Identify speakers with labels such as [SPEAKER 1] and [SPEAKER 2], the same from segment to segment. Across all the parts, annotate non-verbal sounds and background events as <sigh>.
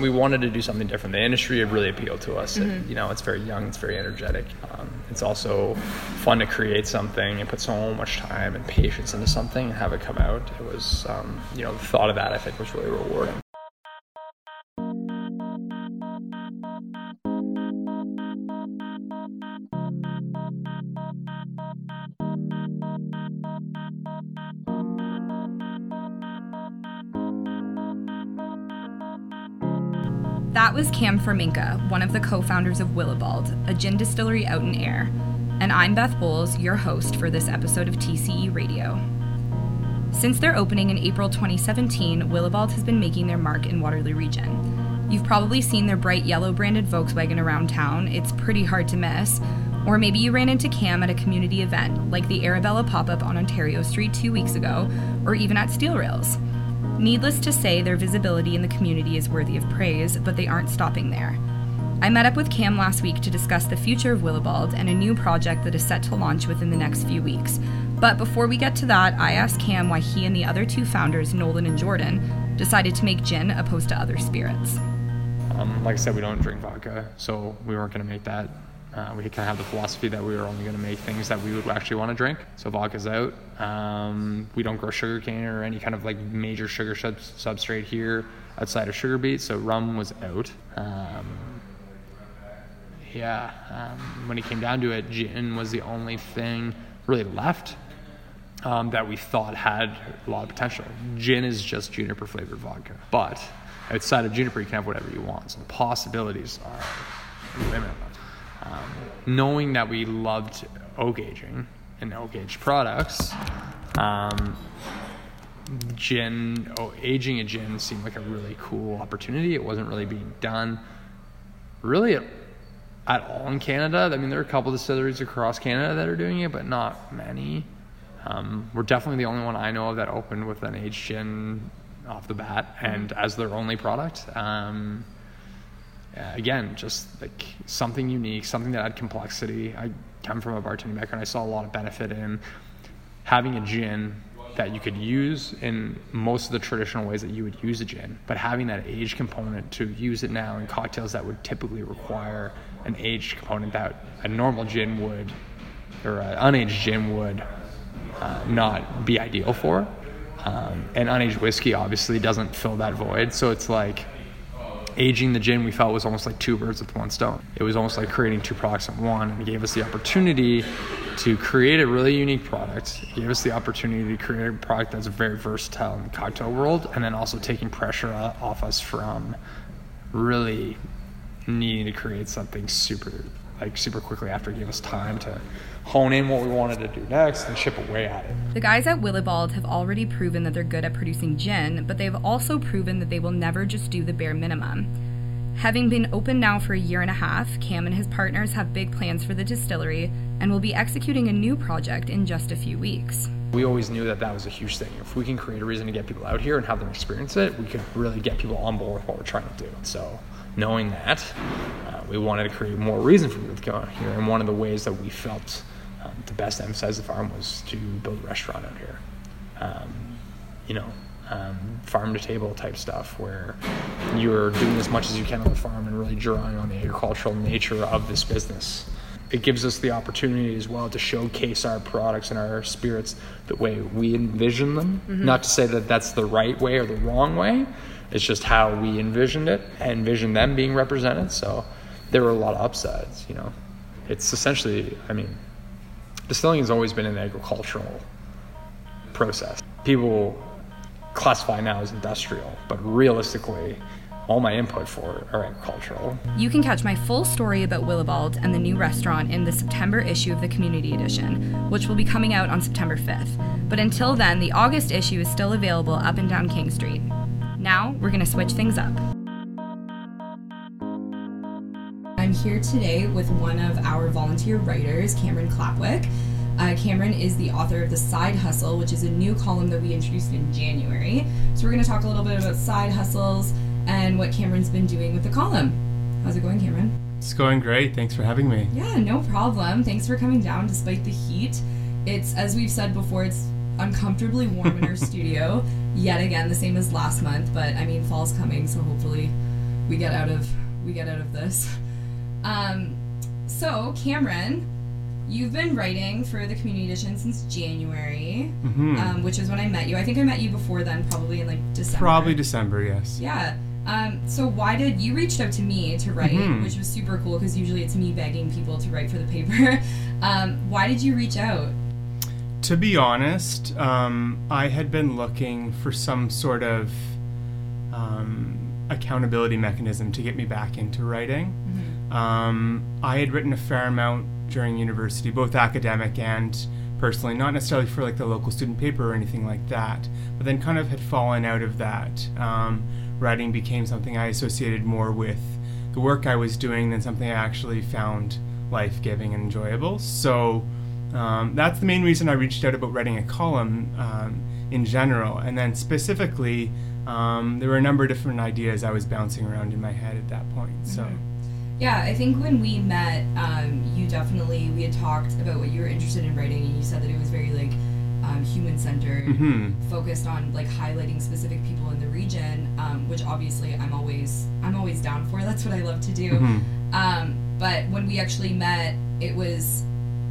[SPEAKER 1] We wanted to do something different. The industry really appealed to us. Mm-hmm. It, you know, it's very young, it's very energetic. Um, it's also fun to create something and put so much time and patience into something and have it come out. It was, um, you know, the thought of that I think was really rewarding.
[SPEAKER 2] Was Cam Forminca, one of the co founders of Willibald, a gin distillery out in Ayr. And I'm Beth Bowles, your host for this episode of TCE Radio. Since their opening in April 2017, Willibald has been making their mark in Waterloo region. You've probably seen their bright yellow branded Volkswagen around town, it's pretty hard to miss. Or maybe you ran into Cam at a community event, like the Arabella pop up on Ontario Street two weeks ago, or even at Steel Rails. Needless to say, their visibility in the community is worthy of praise, but they aren't stopping there. I met up with Cam last week to discuss the future of Willibald and a new project that is set to launch within the next few weeks. But before we get to that, I asked Cam why he and the other two founders, Nolan and Jordan, decided to make gin opposed to other spirits.
[SPEAKER 1] Um, like I said, we don't drink vodka, so we weren't going to make that uh, we kind of have the philosophy that we were only going to make things that we would actually want to drink. So vodka's out. Um, we don't grow sugarcane or any kind of like major sugar sub- substrate here outside of sugar beet. So rum was out. Um, yeah, um, when it came down to it, gin was the only thing really left um, that we thought had a lot of potential. Gin is just juniper flavored vodka, but outside of juniper, you can have whatever you want. So the possibilities are limitless um, knowing that we loved oak aging and oak aged products, um, gin, oh, aging a gin seemed like a really cool opportunity. It wasn't really being done really at, at all in Canada. I mean, there are a couple distilleries across Canada that are doing it, but not many. Um, we're definitely the only one I know of that opened with an aged gin off the bat and as their only product. Um, uh, again, just like something unique, something that had complexity. I come from a bartending background. I saw a lot of benefit in having a gin that you could use in most of the traditional ways that you would use a gin, but having that age component to use it now in cocktails that would typically require an aged component that a normal gin would, or an unaged gin would uh, not be ideal for. Um, and unaged whiskey obviously doesn't fill that void. So it's like, aging the gin we felt was almost like two birds with one stone. It was almost like creating two products in one and it gave us the opportunity to create a really unique product. It gave us the opportunity to create a product that's very versatile in the cocktail world and then also taking pressure off us from really needing to create something super like super quickly after it gave us time to hone in what we wanted to do next and chip away at it.
[SPEAKER 2] The guys at Willibald have already proven that they're good at producing gin, but they've also proven that they will never just do the bare minimum. Having been open now for a year and a half, Cam and his partners have big plans for the distillery and will be executing a new project in just a few weeks.
[SPEAKER 1] We always knew that that was a huge thing. If we can create a reason to get people out here and have them experience it, we could really get people on board with what we're trying to do. So, knowing that, uh, we wanted to create more reason for people to come out here. And one of the ways that we felt um, to best emphasize the farm was to build a restaurant out here. Um, you know, um, farm to table type stuff where you're doing as much as you can on the farm and really drawing on the agricultural nature of this business. It gives us the opportunity as well to showcase our products and our spirits the way we envision them. Mm-hmm. Not to say that that's the right way or the wrong way, it's just how we envisioned it and envisioned them being represented. So there were a lot of upsides, you know. It's essentially, I mean, distilling has always been an agricultural process. People classify now as industrial, but realistically, all my input for are agricultural.
[SPEAKER 2] You can catch my full story about Willibald and the new restaurant in the September issue of the Community Edition, which will be coming out on September 5th. But until then, the August issue is still available up and down King Street. Now, we're going to switch things up. Here today with one of our volunteer writers, Cameron Klapwyk. Uh, Cameron is the author of The Side Hustle, which is a new column that we introduced in January. So we're going to talk a little bit about side hustles and what Cameron's been doing with the column. How's it going, Cameron?
[SPEAKER 3] It's going great. Thanks for having me.
[SPEAKER 2] Yeah, no problem. Thanks for coming down despite the heat. It's, as we've said before, it's uncomfortably warm in our <laughs> studio. Yet again, the same as last month, but I mean, fall's coming, so hopefully we get out of we get out of this. Um, so Cameron, you've been writing for the Community Edition since January,
[SPEAKER 3] hmm
[SPEAKER 2] um, which is when I met you. I think I met you before then, probably in like December.
[SPEAKER 3] Probably December, yes.
[SPEAKER 2] Yeah. Um, so why did you reached out to me to write,
[SPEAKER 3] Mhm.
[SPEAKER 2] which was super cool because usually it's me begging people to write for the paper. <laughs> um, why did you reach out?
[SPEAKER 3] To be honest, um, I had been looking for some sort of um, accountability mechanism to get me back into writing. Um, I had written a fair amount during university, both academic and personally, not necessarily for like the local student paper or anything like that, but then kind of had fallen out of that. Um, writing became something I associated more with the work I was doing than something I actually found life giving and enjoyable. So um, that's the main reason I reached out about writing a column um, in general. And then specifically, um, there were a number of different ideas I was bouncing around in my head at that point. So.
[SPEAKER 2] Mhm. Yeah, I think when we met, um, you definitely we had talked about what you were interested in writing, and you said that it was very like um, human centered,
[SPEAKER 3] hmm
[SPEAKER 2] focused on like highlighting specific people in the region, um, which obviously I'm always I'm always down for. That's what I love to do.
[SPEAKER 3] Mhm.
[SPEAKER 2] Um, but when we actually met, it was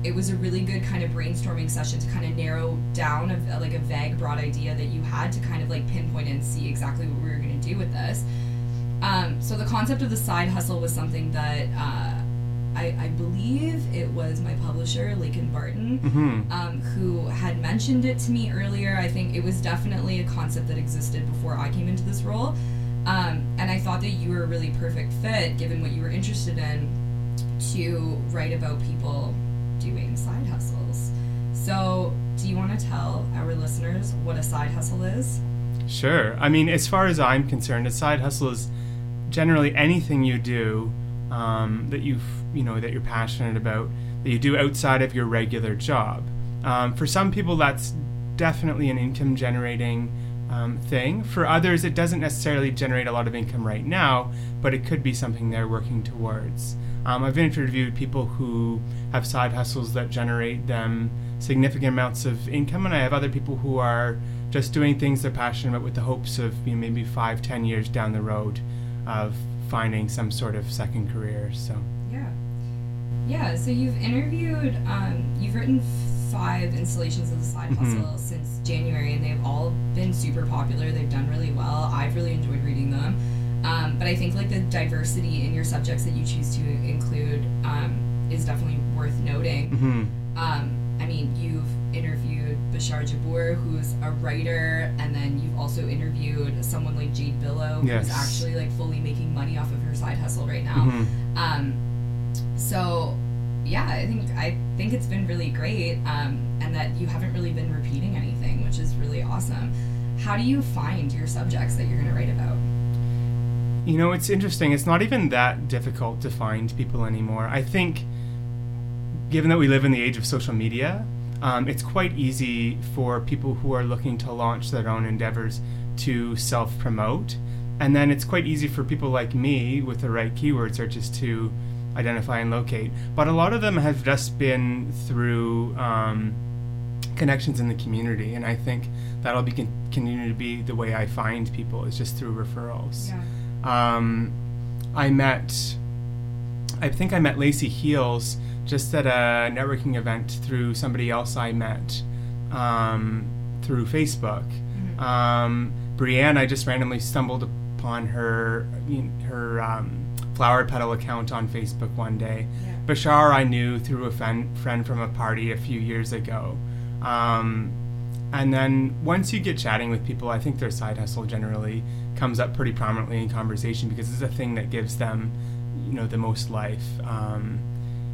[SPEAKER 2] it was a really good kind of brainstorming session to kind of narrow down a, like a vague, broad idea that you had to kind of like pinpoint and see exactly what we were going to do with this. Um, so the concept of the side hustle was something that uh, I, I believe it was my publisher, Lakin Barton,
[SPEAKER 3] hmm
[SPEAKER 2] um, who had mentioned it to me earlier. I think it was definitely a concept that existed before I came into this role. Um, and I thought that you were a really perfect fit, given what you were interested in, to write about people doing side hustles. So, do you want to tell our listeners what a side hustle is?
[SPEAKER 3] Sure. I mean, as far as I'm concerned, a side hustle is generally anything you do um, that you you know that you're passionate about that you do outside of your regular job. Um, for some people, that's definitely an income generating um, thing. For others, it doesn't necessarily generate a lot of income right now, but it could be something they're working towards. Um, I've interviewed people who have side hustles that generate them significant amounts of income, and I have other people who are just doing things they're passionate about with the hopes of you know, maybe five, ten years down the road of finding some sort of second career. So,
[SPEAKER 2] Yeah. Yeah, so you've interviewed, um, you've written five installations of the side
[SPEAKER 3] Mhm.
[SPEAKER 2] since January, and they've all been super popular. They've done really well. I've really enjoyed reading them. Um, but I think like the diversity in your subjects that you choose to include um, is definitely worth noting.
[SPEAKER 3] mhm.
[SPEAKER 2] I mean, you've interviewed Bashar Jabour, who's a writer, and then you've also interviewed someone like Jade Billow,
[SPEAKER 3] Yes.
[SPEAKER 2] who's actually like fully making money off of her side hustle right now.
[SPEAKER 3] Mhm.
[SPEAKER 2] Um, so yeah, I think I think it's been really great, um, and that you haven't really been repeating anything, which is really awesome. How do you find your subjects that you're going to write about?
[SPEAKER 3] You know, it's interesting. It's not even that difficult to find people anymore. I think, given that we live in the age of social media, um, it's quite easy for people who are looking to launch their own endeavors to self promote. And then it's quite easy for people like me with the right keyword searches to identify and locate. But a lot of them have just been through um, connections in the community. And I think that'll be con- continue to be the way I find people is just through referrals. Um, I met, I think I met Lacey Heels just at a networking event through somebody else I met um, through Facebook.
[SPEAKER 2] Mhm.
[SPEAKER 3] Um, Brienne, I just randomly stumbled upon her her um, flower petal account on Facebook one day.
[SPEAKER 2] Yeah.
[SPEAKER 3] Bashar, I knew through a friend friend from a party a few years ago. Um, and then once you get chatting with people, I think their side hustle generally comes up pretty prominently in conversation because it's a thing that gives them, you know, the most life. Um,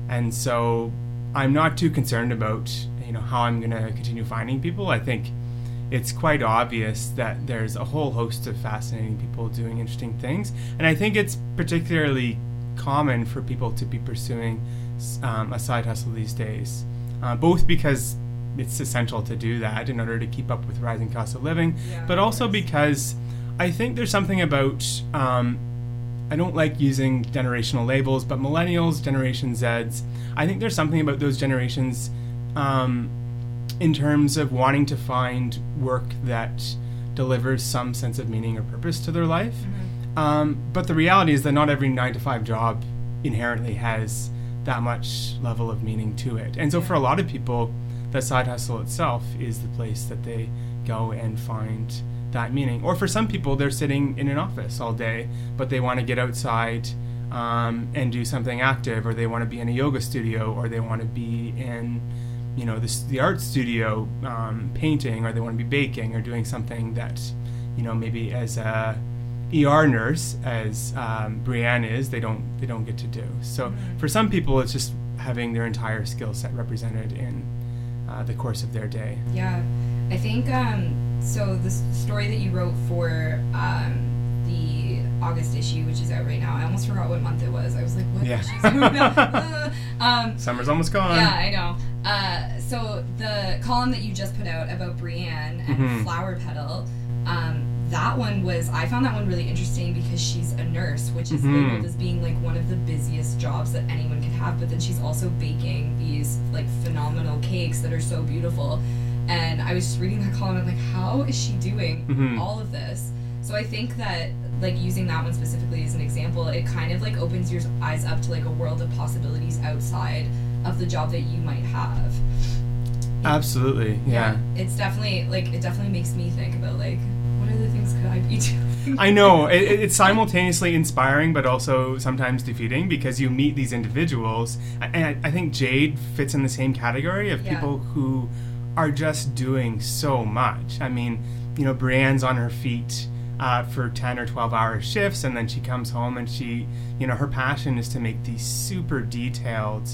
[SPEAKER 3] and so I'm not too concerned about, you know, how I'm going to continue finding people. I think it's quite obvious that there's a whole host of fascinating people doing interesting things. And I think it's particularly common for people to be pursuing um, a side hustle these days, uh, both because it's essential to do that in order to keep up with rising costs of living,
[SPEAKER 2] Yeah,
[SPEAKER 3] but also because I think there's something about um, I don't like using generational labels, but millennials, Generation Zs, I think there's something about those generations um, in terms of wanting to find work that delivers some sense of meaning or purpose to their life. Um, but the reality is that not every nine to five job inherently has that much level of meaning to it. And so for a lot of people, the side hustle itself is the place that they go and find that meaning. Or for some people, they're sitting in an office all day, but they want to get outside um, and do something active, or they want to be in a yoga studio, or they want to be in, you know, the, the art studio um, painting, or they want to be baking, or doing something that, you know, maybe as a ER nurse, as um, Brianne is, they don't they don't get to do. So
[SPEAKER 2] Mm-hmm.
[SPEAKER 3] for some people, it's just having their entire skill set represented in uh, the course of their day.
[SPEAKER 2] Yeah, I think um, so. The story that you wrote for um, the August issue, which is out right now, I almost forgot what month it was. I was like, what
[SPEAKER 3] Yeah.
[SPEAKER 2] issues are we? Um,
[SPEAKER 3] Summer's almost gone.
[SPEAKER 2] yeah, I know. Uh, so the column that you just put out about Brienne and
[SPEAKER 3] Mhm.
[SPEAKER 2] Flower Petal, um, that one was I found that one really interesting because she's a nurse, which is
[SPEAKER 3] Mhm.
[SPEAKER 2] labeled as being like one of the busiest jobs that anyone could have. But then she's also baking these like phenomenal cakes that are so beautiful. And I was just reading that column I'm like, how is she doing
[SPEAKER 3] Mhm.
[SPEAKER 2] all of this? So I think that like using that one specifically as an example, it kind of like opens your eyes up to like a world of possibilities outside of the job that you might have.
[SPEAKER 3] Absolutely. Yeah.
[SPEAKER 2] It's definitely like it definitely makes me think about like what other things could I be <laughs> doing?
[SPEAKER 3] I know it, it- it's simultaneously inspiring, but also sometimes defeating because you meet these individuals, and I, I think Jade fits in the same category of
[SPEAKER 2] Yeah.
[SPEAKER 3] people who are just doing so much. I mean, you know, Brienne's on her feet uh, for ten or twelve hour shifts, and then she comes home and she, you know, her passion is to make these super detailed.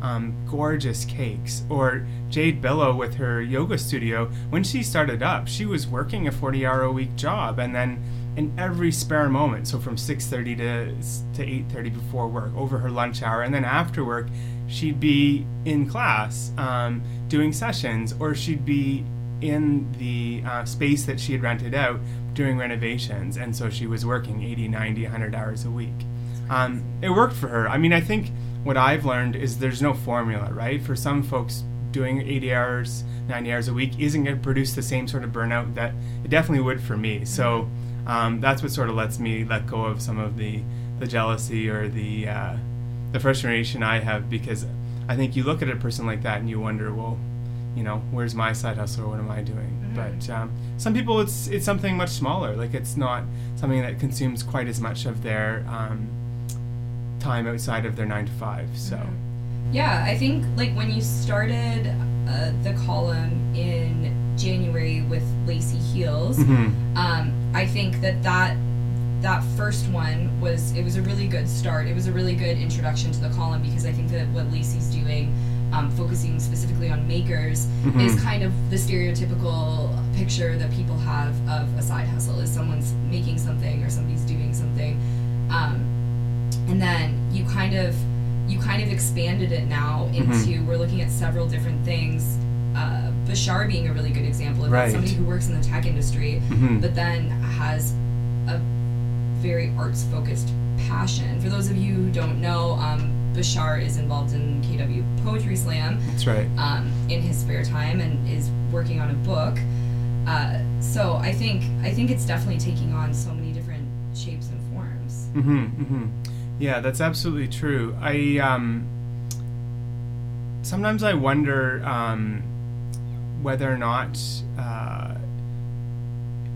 [SPEAKER 3] Um, gorgeous cakes. Or Jade Billow with her yoga studio. When she started up, she was working a 40 hour a week job and then in every spare moment, so from 6.30 to, to 8.30 before work, over her lunch hour, and then after work, she'd be in class um, doing sessions or she'd be in the uh, space that she had rented out doing renovations. And so she was working 80, 90, 100 hours a week. Um, it worked for her. I mean, I think what I've learned is there's no formula, right? For some folks, doing 80 hours, 90 hours a week isn't going to produce the same sort of burnout that it definitely would for me. So um, that's what sort of lets me let go of some of the, the jealousy or the uh, the frustration I have because I think you look at a person like that and you wonder, well, you know, where's my side hustle? What am I doing? But um, some people, it's it's something much smaller. Like it's not something that consumes quite as much of their um, time outside of their nine to five. So.
[SPEAKER 2] Yeah, I think like when you started uh, the column in January with Lacey Heels,
[SPEAKER 3] Mhm.
[SPEAKER 2] um, I think that that that first one was it was a really good start. It was a really good introduction to the column because I think that what Lacey's doing, um, focusing specifically on makers,
[SPEAKER 3] Mhm.
[SPEAKER 2] is kind of the stereotypical picture that people have of a side hustle is someone's making something or somebody's doing something, um, and then you kind of you kind of expanded it now into we're looking at several different things. Uh, Bashar being a really good example of that,
[SPEAKER 3] Right.
[SPEAKER 2] somebody who works in the tech industry,
[SPEAKER 3] Mhm.
[SPEAKER 2] but then has a very arts focused passion. For those of you who don't know, um, Bashar is involved in KW Poetry Slam
[SPEAKER 3] That's right.
[SPEAKER 2] um, in his spare time and is working on a book. Uh, so I think I think it's definitely taking on so many different shapes and forms.
[SPEAKER 3] Mm-hmm, mm-hmm. Yeah, that's absolutely true. I um, sometimes I wonder um, whether or not uh,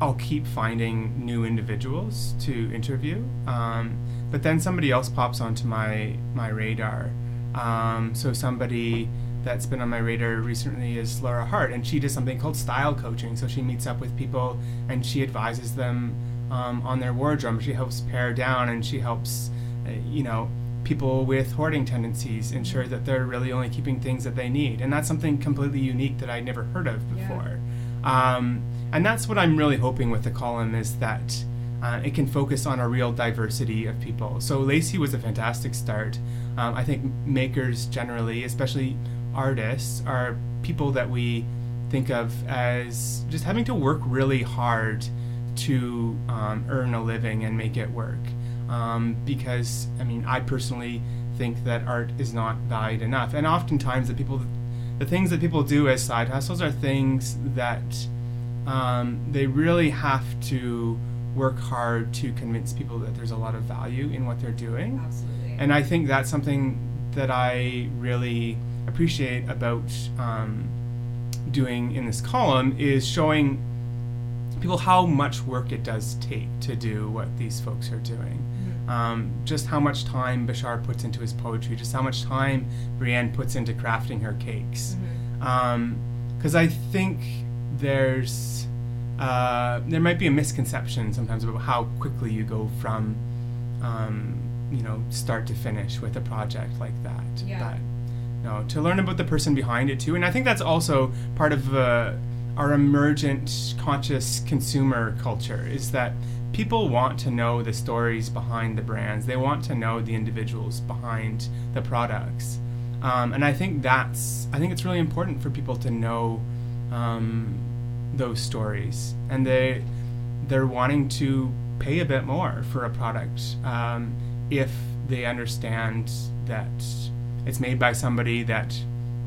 [SPEAKER 3] I'll keep finding new individuals to interview. Um, but then somebody else pops onto my my radar. Um, so somebody that's been on my radar recently is Laura Hart, and she does something called style coaching. So she meets up with people and she advises them um, on their wardrobe. She helps pare down, and she helps, uh, you know, people with hoarding tendencies ensure that they're really only keeping things that they need. And that's something completely unique that I'd never heard of
[SPEAKER 2] Yeah.
[SPEAKER 3] Um, and that's what I'm really hoping with the column is that uh, it can focus on a real diversity of people. So Lacey was a fantastic start. Um, I think makers generally, especially artists, are people that we think of as just having to work really hard to um, earn a living and make it work. Um, because I mean, I personally think that art is not valued enough, and oftentimes the people, the things that people do as side hustles are things that um, they really have to work hard to convince people that there's a lot of value in what they're doing.
[SPEAKER 2] Absolutely.
[SPEAKER 3] And I think that's something that I really appreciate about um, doing in this column is showing people how much work it does take to do what these folks are doing. Um, just how much time Bashar puts into his poetry, just how much time Brienne puts into crafting her cakes. Because I think there's uh, there might be a misconception sometimes about how quickly you go from um, you know start to finish with a project like that.
[SPEAKER 2] Yeah.
[SPEAKER 3] That no, to learn about the person behind it too, and I think that's also part of uh, our emergent conscious consumer culture is that people want to know the stories behind the brands. They want to know the individuals behind the products, um, and I think that's I think it's really important for people to know um, those stories, and they they're wanting to pay a bit more for a product um, if they understand that it's made by somebody that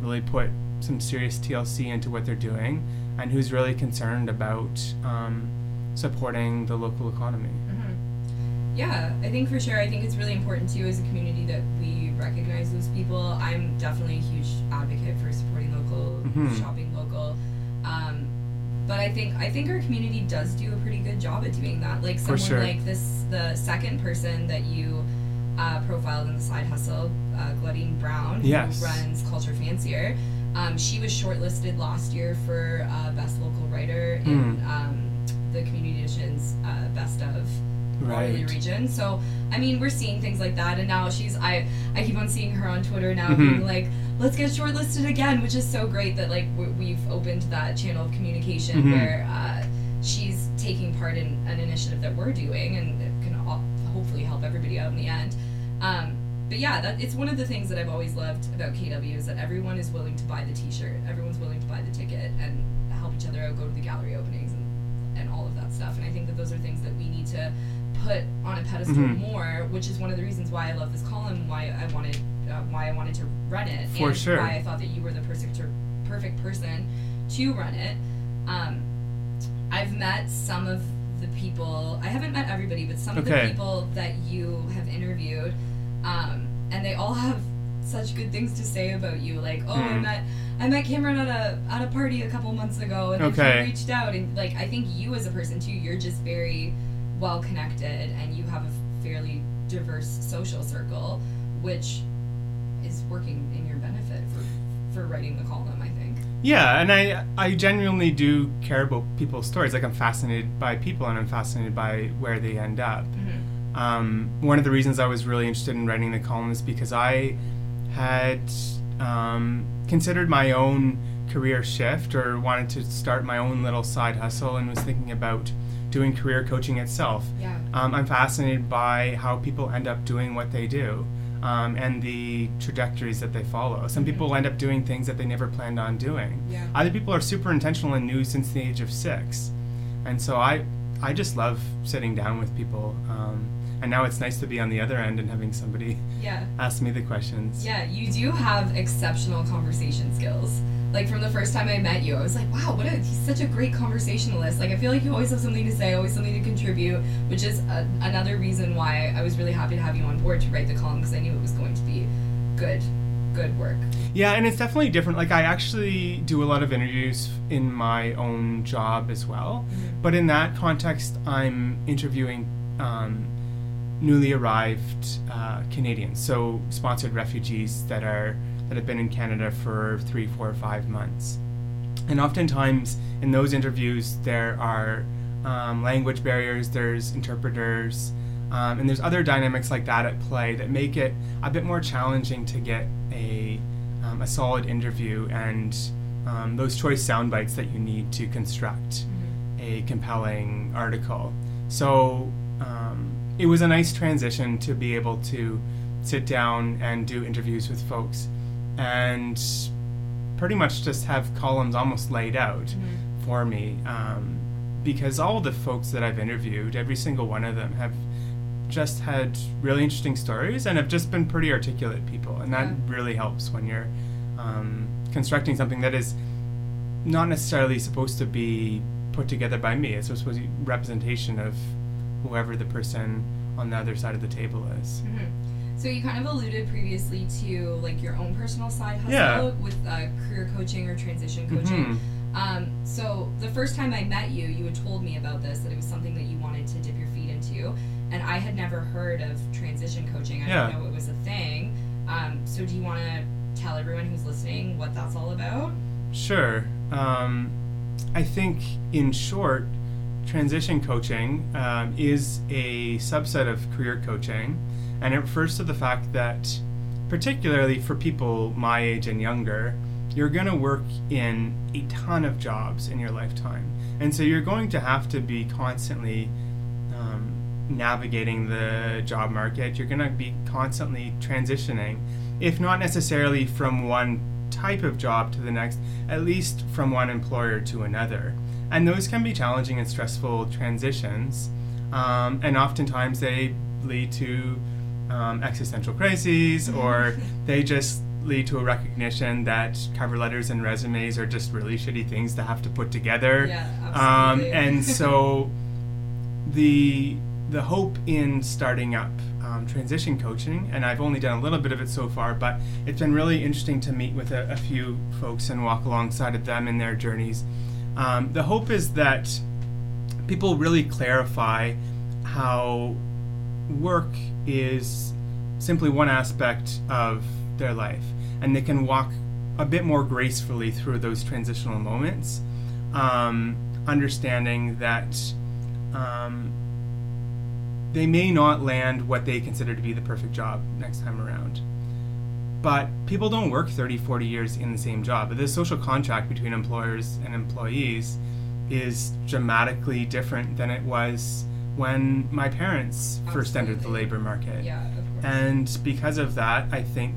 [SPEAKER 3] really put some serious TLC into what they're doing and who's really concerned about um, supporting the local economy.
[SPEAKER 2] Yeah, I think for sure. I think it's really important too as a community that we recognize those people. I'm definitely a huge advocate for supporting local,
[SPEAKER 3] Mhm.
[SPEAKER 2] shopping local. Um, but I think I think our community does do a pretty good job at doing that. Like someone
[SPEAKER 3] sure.
[SPEAKER 2] like this, the second person that you uh, profiled in the side hustle, uh, Claudine Brown,
[SPEAKER 3] Yes.
[SPEAKER 2] who runs Culture Fancier. Um, she was shortlisted last year for uh, best local writer in
[SPEAKER 3] Mm.
[SPEAKER 2] um, the Community Edition's uh, best of
[SPEAKER 3] Right.
[SPEAKER 2] region. So I mean, we're seeing things like that, and now she's I I keep on seeing her on Twitter now
[SPEAKER 3] Mhm.
[SPEAKER 2] being like, let's get shortlisted again, which is so great that like we- we've opened that channel of communication
[SPEAKER 3] Mhm.
[SPEAKER 2] where uh, she's taking part in an initiative that we're doing, and it can all, hopefully help everybody out in the end. Um, but yeah, that it's one of the things that I've always loved about KW is that everyone is willing to buy the T-shirt, everyone's willing to buy the ticket, and help each other out, go to the gallery openings, and all of that stuff. And I think that those are things that we need to put on a pedestal
[SPEAKER 3] Mhm.
[SPEAKER 2] more, which is one of the reasons why I love this column, why I wanted, uh, why I wanted to run it,
[SPEAKER 3] For
[SPEAKER 2] and
[SPEAKER 3] sure.
[SPEAKER 2] why I thought that you were the perfect perfect person to run it. Um, I've met some of the people. I haven't met everybody, but some of the people that you have interviewed, um, and they all have such good things to say about you. Like, oh, I
[SPEAKER 3] Hmm.
[SPEAKER 2] met I met Cameron at a at a party a couple months ago, and
[SPEAKER 3] Okay.
[SPEAKER 2] he reached out, and like I think you as a person too, you're just very well connected, and you have a fairly diverse social circle, which is working in your benefit for for writing the column. I think.
[SPEAKER 3] Yeah, and I I genuinely do care about people's stories. Like I'm fascinated by people, and I'm fascinated by where they end up. Um, one of the reasons I was really interested in writing the column is because I had um, considered my own career shift or wanted to start my own little side hustle and was thinking about doing career coaching itself.
[SPEAKER 2] Yeah.
[SPEAKER 3] Um, I'm fascinated by how people end up doing what they do um, and the trajectories that they follow. Some people end up doing things that they never planned on doing.
[SPEAKER 2] Yeah.
[SPEAKER 3] Other people are super intentional and new since the age of six, and so I I just love sitting down with people. Um, and now it's nice to be on the other end and having somebody
[SPEAKER 2] Yeah.
[SPEAKER 3] ask me the questions.
[SPEAKER 2] Yeah, you do have exceptional conversation skills. Like from the first time I met you, I was like, wow, what a he's such a great conversationalist. Like I feel like you always have something to say, always something to contribute, which is a, another reason why I was really happy to have you on board to write the column because I knew it was going to be good, good work.
[SPEAKER 3] Yeah, and it's definitely different. Like I actually do a lot of interviews in my own job as well, but in that context, I'm interviewing um, newly arrived uh, Canadians, so sponsored refugees that are that have been in Canada for three, four, five months. And oftentimes in those interviews, there are um, language barriers, there's interpreters, um, and there's other dynamics like that at play that make it a bit more challenging to get a, um, a solid interview and um, those choice sound bites that you need to construct a compelling article. So um, it was a nice transition to be able to sit down and do interviews with folks and pretty much just have columns almost laid out for me um, because all the folks that I've interviewed, every single one of them have just had really interesting stories and have just been pretty articulate people, and that
[SPEAKER 2] Yeah.
[SPEAKER 3] really helps when you're um, constructing something that is not necessarily supposed to be put together by me. It's supposed to be representation of whoever the person on the other side of the table is.
[SPEAKER 2] Mm-hmm. So you kind of alluded previously to like your own personal side hustle
[SPEAKER 3] Yeah.
[SPEAKER 2] with uh, career coaching or transition coaching.
[SPEAKER 3] Mhm.
[SPEAKER 2] Um, so the first time I met you, you had told me about this that it was something that you wanted to dip your feet into, and I had never heard of transition coaching. I
[SPEAKER 3] Yeah.
[SPEAKER 2] didn't know it was a thing. Um, so do you want to tell everyone who's listening what that's all about?
[SPEAKER 3] Sure. Um, I think, in short, transition coaching um, is a subset of career coaching, and it refers to the fact that, particularly for people my age and younger, you're going to work in a ton of jobs in your lifetime. And so you're going to have to be constantly um, navigating the job market. You're going to be constantly transitioning, if not necessarily from one type of job to the next, at least from one employer to another. And those can be challenging and stressful transitions. Um, and oftentimes they lead to um, existential crises or <laughs> they just lead to a recognition that cover letters and resumes are just really shitty things to have to put together.
[SPEAKER 2] Yeah,
[SPEAKER 3] Um, and so <laughs> the the hope in starting up um, transition coaching, and I've only done a little bit of it so far, but it's been really interesting to meet with a, a few folks and walk alongside of them in their journeys. Um, the hope is that people really clarify how work is simply one aspect of their life, and they can walk a bit more gracefully through those transitional moments, um, understanding that um, they may not land what they consider to be the perfect job next time around. But people don't work 30, 40 years in the same job. The social contract between employers and employees is dramatically different than it was when my parents first entered the labor market.
[SPEAKER 2] yeah, of course.
[SPEAKER 3] And because of that, I think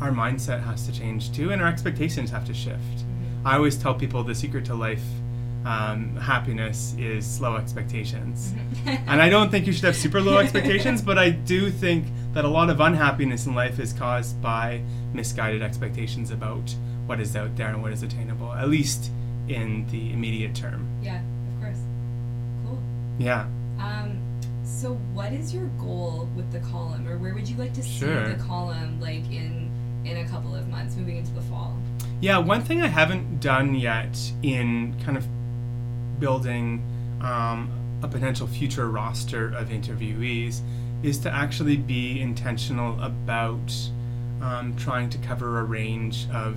[SPEAKER 3] our mindset has to change too, and our expectations have to shift.
[SPEAKER 2] Mm-hmm.
[SPEAKER 3] I always tell people the secret to life um, happiness is slow expectations. And I don't think you should have super low <laughs> expectations, but I do think that a lot of unhappiness in life is caused by misguided expectations about what is out there and what is attainable, at least in the immediate term.
[SPEAKER 2] yeah, of course. Cool.
[SPEAKER 3] Yeah.
[SPEAKER 2] Um, so what is your goal with the column, or where would you like to see
[SPEAKER 3] Sure.
[SPEAKER 2] the column, like in in a couple of months, moving into the fall?
[SPEAKER 3] Yeah, one thing I haven't done yet in kind of building um, a potential future roster of interviewees is to actually be intentional about um, trying to cover a range of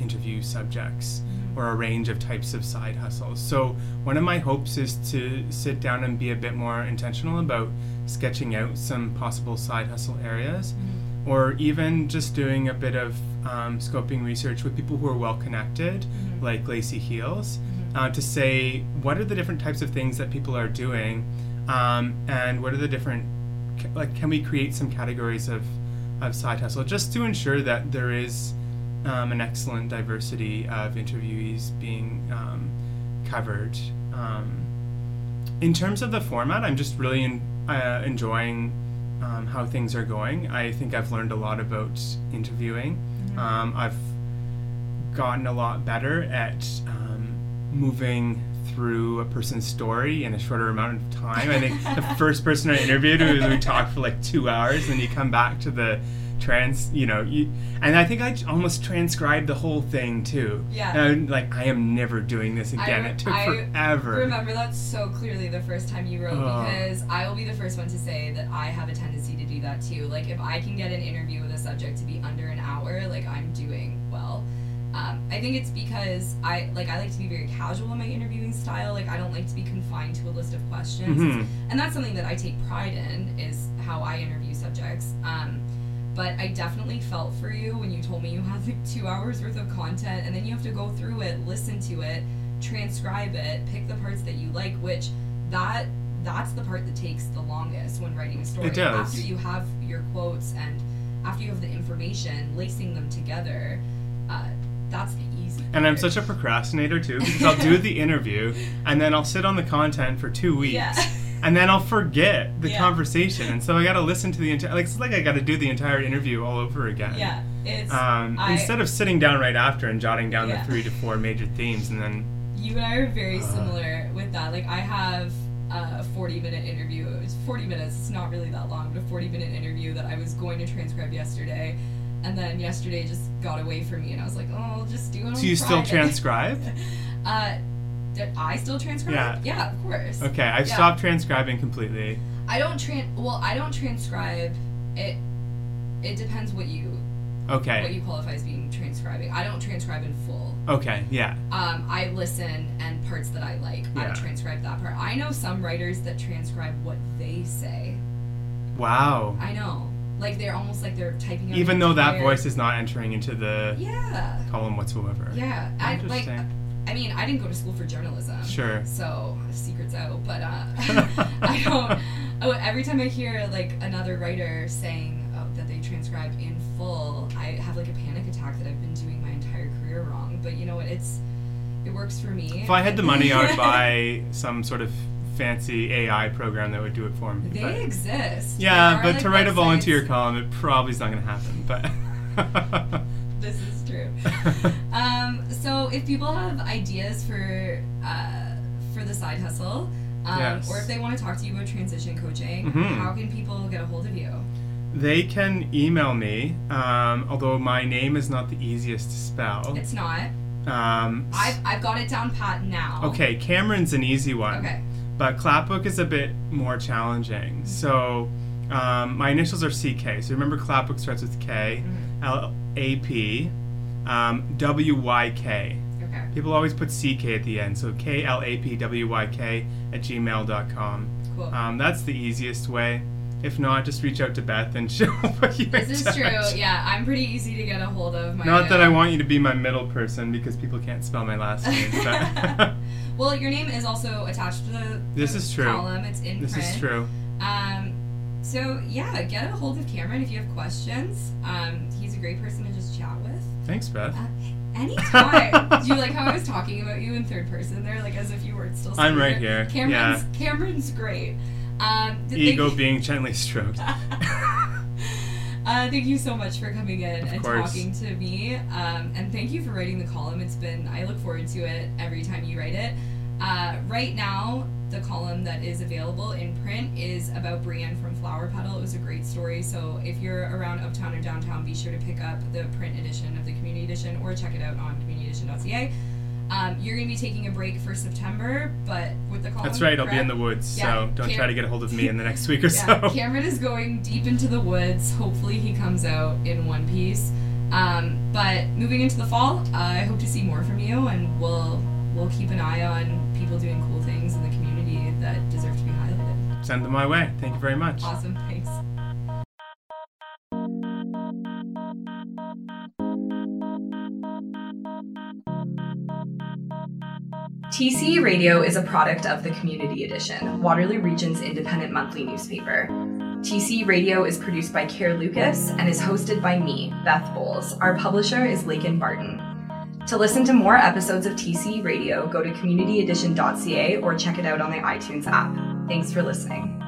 [SPEAKER 3] interview subjects or a range of types of side hustles. So, one of my hopes is to sit down and be a bit more intentional about sketching out some possible side hustle areas or even just doing a bit of um, scoping research with people who are well connected, like Lacey Heels, uh, to say what are the different types of things that people are doing, um, and what are the different like can we create some categories of of side hustle just to ensure that there is um, an excellent diversity of interviewees being um, covered. Um, in terms of the format, I'm just really in, uh, enjoying um, how things are going. I think I've learned a lot about interviewing. Um, I've gotten a lot better at um, moving through a person's story in a shorter amount of time. I think the <laughs> first person I interviewed, we, we talked for like two hours, and you come back to the trans, you know, you, and I think I almost transcribed the whole thing too.
[SPEAKER 2] Yeah.
[SPEAKER 3] And I'm like, I am never doing this again.
[SPEAKER 2] I-
[SPEAKER 3] it took
[SPEAKER 2] I
[SPEAKER 3] forever.
[SPEAKER 2] Remember that so clearly the first time you wrote
[SPEAKER 3] Oh.
[SPEAKER 2] because I will be the first one to say that I have a tendency to do that too. Like if I can get an interview with a subject to be under an hour, like I'm doing well. Um, I think it's because I like I like to be very casual in my interviewing style. Like I don't like to be confined to a list of questions,
[SPEAKER 3] Mhm.
[SPEAKER 2] and that's something that I take pride in is how I interview subjects. Um, but I definitely felt for you when you told me you had like two hours worth of content, and then you have to go through it, listen to it, transcribe it, pick the parts that you like. Which that that's the part that takes the longest when writing a story.
[SPEAKER 3] It does.
[SPEAKER 2] After you have your quotes and after you have the information, lacing them together, uh, that's the easy.
[SPEAKER 3] And I'm such a procrastinator too because I'll do the <laughs> interview and then I'll sit on the content for two weeks.
[SPEAKER 2] Yeah. <laughs>
[SPEAKER 3] And then I'll forget the
[SPEAKER 2] Yeah.
[SPEAKER 3] conversation, and so I got to listen to the entire. Like it's like I got to do the entire interview all over again.
[SPEAKER 2] Yeah, it's
[SPEAKER 3] Um,
[SPEAKER 2] I-
[SPEAKER 3] instead of sitting down right after and jotting down
[SPEAKER 2] Yeah.
[SPEAKER 3] the three to four major themes, and then
[SPEAKER 2] you and I are very
[SPEAKER 3] Uh.
[SPEAKER 2] similar with that. Like I have a 40 minute interview. It was 40 minutes. It's not really that long, but a 40 minute interview that I was going to transcribe yesterday. And then yesterday just got away from me, and I was like, "Oh, I'll just do it."
[SPEAKER 3] So you still transcribe? <laughs>
[SPEAKER 2] uh, did I still transcribe?
[SPEAKER 3] Yeah.
[SPEAKER 2] Yeah, of course.
[SPEAKER 3] Okay, I've
[SPEAKER 2] Yeah.
[SPEAKER 3] stopped transcribing completely.
[SPEAKER 2] I don't tran. Well, I don't transcribe. It. It depends what you
[SPEAKER 3] Okay.
[SPEAKER 2] what you qualify as being transcribing. I don't transcribe in full.
[SPEAKER 3] Okay, yeah.
[SPEAKER 2] Um, I listen and parts that I like.
[SPEAKER 3] Yeah.
[SPEAKER 2] I transcribe that part. I know some writers that transcribe what they say.
[SPEAKER 3] Wow.
[SPEAKER 2] I know, like they're almost like they're typing. out
[SPEAKER 3] Even though that
[SPEAKER 2] entire-
[SPEAKER 3] voice is not entering into the
[SPEAKER 2] Yeah.
[SPEAKER 3] column whatsoever.
[SPEAKER 2] Yeah. I like.
[SPEAKER 3] Interesting.
[SPEAKER 2] I mean, I didn't go to school for journalism.
[SPEAKER 3] Sure.
[SPEAKER 2] So secrets out, but uh, <laughs> <laughs> I don't. Oh, every time I hear like another writer saying oh, that they transcribe in full, I have like a panic attack that I've been doing my entire career wrong. But you know what? It's it works for me.
[SPEAKER 3] If I had the money, I would <laughs> buy some sort of fancy AI program that would do it for me.
[SPEAKER 2] They
[SPEAKER 3] but-
[SPEAKER 2] exist.
[SPEAKER 3] yeah, but
[SPEAKER 2] like,
[SPEAKER 3] to write a volunteer column, it probably is not going to happen. But <laughs>
[SPEAKER 2] This is true. <laughs> um, so if people have ideas for uh, for the side hustle, um,
[SPEAKER 3] Yes.
[SPEAKER 2] or if they want to talk to you about transition coaching,
[SPEAKER 3] Mhm.
[SPEAKER 2] how can people get a hold of you?
[SPEAKER 3] they can email me, um, although my name is not the easiest to spell.
[SPEAKER 2] It's not.
[SPEAKER 3] Um,
[SPEAKER 2] I've, I've got it down pat now.
[SPEAKER 3] okay, Cameron's an easy one.
[SPEAKER 2] Okay.
[SPEAKER 3] But Klapwyk is a bit more challenging. So um, my initials are CK. So remember, Klapwyk starts with K,
[SPEAKER 2] Mhm.
[SPEAKER 3] L A P, um, W Y K.
[SPEAKER 2] Okay.
[SPEAKER 3] People always put CK at the end. So K L A P W Y K at gmail.com.
[SPEAKER 2] Cool.
[SPEAKER 3] Um, that's the easiest way. If not, just reach out to Beth and <laughs> she'll put you
[SPEAKER 2] this
[SPEAKER 3] in
[SPEAKER 2] is
[SPEAKER 3] touch.
[SPEAKER 2] true. Yeah, I'm pretty easy to get a hold of. My,
[SPEAKER 3] Not that I want you to be my middle person because people can't spell my last name. But <laughs>
[SPEAKER 2] well, your name is also attached to the,
[SPEAKER 3] This
[SPEAKER 2] the
[SPEAKER 3] is true.
[SPEAKER 2] column. It's in
[SPEAKER 3] this
[SPEAKER 2] print.
[SPEAKER 3] is true.
[SPEAKER 2] Um, so yeah, get a hold of Cameron if you have questions. Um, he's a great person to just chat with.
[SPEAKER 3] Thanks, Beth.
[SPEAKER 2] Uh, <laughs> anytime. Do you like how I was talking about you in third person there, like as if you weren't still?
[SPEAKER 3] I'm
[SPEAKER 2] sitting
[SPEAKER 3] right here.
[SPEAKER 2] Cameron's Cameron's great. Th-
[SPEAKER 3] Ego
[SPEAKER 2] you-
[SPEAKER 3] being gently stroked. <laughs>
[SPEAKER 2] Uh, thank you so much for coming in
[SPEAKER 3] Of
[SPEAKER 2] and
[SPEAKER 3] course.
[SPEAKER 2] talking to me. Um, and thank you for writing the column. It's been, I look forward to it every time you write it. Uh, right now, the column that is available in print is about Brienne from Flower Petal. It was a great story. So if you're around uptown or downtown, be sure to pick up the print edition of the community edition or check it out on communityedition.ca. Um, you're going to be taking a break for September, but with the column.
[SPEAKER 3] That's right. I'll be in the woods,
[SPEAKER 2] Yeah,
[SPEAKER 3] so don't
[SPEAKER 2] Cam-
[SPEAKER 3] try to get a hold of me in the next week <laughs> or
[SPEAKER 2] yeah,
[SPEAKER 3] so.
[SPEAKER 2] Cameron is going deep into the woods. Hopefully, he comes out in one piece. Um, but moving into the fall, uh, I hope to see more from you, and we'll we'll keep an eye on people doing cool things in the community that deserve to be highlighted.
[SPEAKER 3] Send them my way. Thank you very much.
[SPEAKER 2] Awesome, thanks. TCE Radio is a product of the Community Edition, Waterloo Region's independent monthly newspaper. TCE Radio is produced by Care Lucas and is hosted by me, Beth Bowles. Our publisher is Lakin Barton. To listen to more episodes of TCE Radio, go to communityedition.ca or check it out on the iTunes app. Thanks for listening.